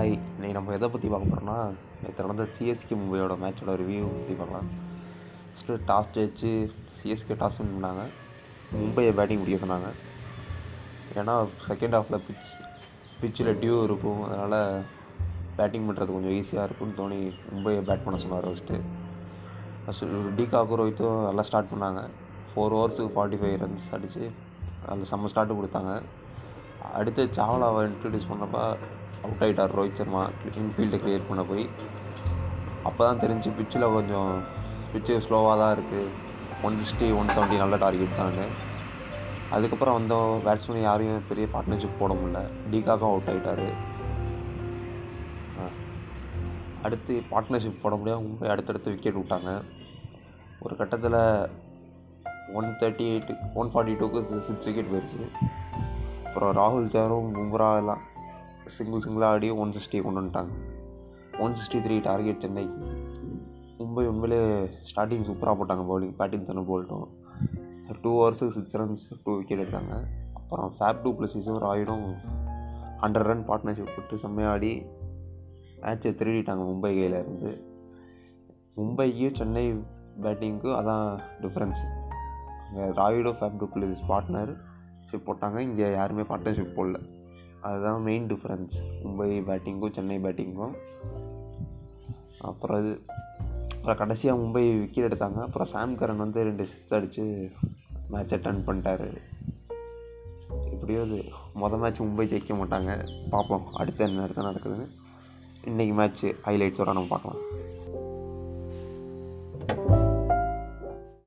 Hi இன்னைக்கு நம்ம எதை பற்றி பார்க்க போகிறோம்னா நேற்று நடந்த சிஎஸ்கே மும்பையோட மேட்சோட ரிவ்யூ பற்றி பார்க்கலாம். ஃபஸ்ட்டு டாஸ் ஜெயிச்சு சிஎஸ்கே டாஸ் வின் பண்ணாங்க. மும்பையை பேட்டிங் பிடிக்க சொன்னாங்க. ஏன்னா செகண்ட் ஹாஃபில் பிச் பிச்சில் டியூ இருக்கும். அதனால் பேட்டிங் பண்ணுறது கொஞ்சம் ஈஸியாக இருக்கும்னு தோணி மும்பையை பேட் பண்ண சொன்னார் ஃபஸ்ட்டு ஃபஸ்ட்டு டிகாக்கும் ரோஹித்தும் நல்லா ஸ்டார்ட் பண்ணாங்க. ஃபோர் ஓவர்ஸுக்கு ஃபார்ட்டி ஃபைவ் ரன்ஸ் அடித்து அதில் செம்ம ஸ்டார்ட்டு கொடுத்தாங்க. அடுத்து சாவ்லாவை இன்ட்ரடியூஸ் பண்ணப்போ அவுட் ஆகிட்டார் ரோஹித் சர்மா இன்ஃபீல்டு கிரியேட் பண்ண போய் அப்போ தான் தெரிஞ்சு பிச்சில் கொஞ்சம் பிச்சு ஸ்லோவாக தான் இருக்குது ஒன் சிக்ஸ்டி ஒன் செவன்ட்டி நல்ல டார்கெட் தான் அதுக்கப்புறம் வந்த பேட்ஸ்மேன் யாரையும் பெரிய பார்ட்னர்ஷிப் போட முடியல. டீகாக்கும் அவுட் ஆகிட்டார் அடுத்து பார்ட்னர்ஷிப் போட முடியாமல் மும்பை அடுத்தடுத்து விக்கெட் விட்டாங்க. ஒரு கட்டத்தில் one thirty eight one forty டூக்கு சிக்ஸ் விக்கெட் போயிருக்கு. அப்புறம் ராகுல் சாரும் பும்ரா எல்லாம் சிங்கிள் சிங்கிளாக ஆடி ஒன் சிக்ஸ்டி கொண்டு வந்துட்டாங்க. ஒன் சிக்ஸ்டி த்ரீ டார்கெட் சென்னைக்கு மும்பை உண்மையிலே ஸ்டார்டிங் சூப்பராக போட்டாங்க பவுலிங் பேட்டிங்சனும் போல்ட்டும். டூ ஹவர்ஸுக்கு சிக்ஸ் ரன்ஸ் டூ விக்கெட் எடுத்தாங்க. அப்புறம் ஃபேப் டூ ப்ளஸிஸும் ராயிடும் ஹண்ட்ரட் ரன் பார்ட்னர்ஷிப் போட்டு செம்மையாடி ஆடி மேட்ச்சை திருடிட்டாங்க மும்பை கையில் இருந்து. மும்பைக்கும் சென்னை பேட்டிங்க்கும் அதான் டிஃப்ரென்ஸ் அங்கே Rayudu Faf du Plessis partnership போட்டாங்க. இங்கே யாருமே பார்ட்னர்ஷிப் போடல. அதுதான் மெயின் டிஃப்ரென்ஸ் மும்பை பேட்டிங்கும் சென்னை பேட்டிங்கும் அப்புறம் இது அப்புறம் கடைசியாக மும்பை விக்கெட் எடுத்தாங்க. அப்புறம் சாம் கரன் வந்து ரெண்டு சிக்ஸ் அடித்து மேட்சை டர்ன் பண்ணிட்டாரு. எப்படியோ அது மொதல் மேட்ச் மும்பை ஜெயிக்க மாட்டாங்க. பார்ப்போம் அடுத்த என்ன அடுத்த நடக்குதுன்னு இன்றைக்கி மேட்ச்சு ஹைலைட்ஸோட நம்ம பார்க்கலாம்.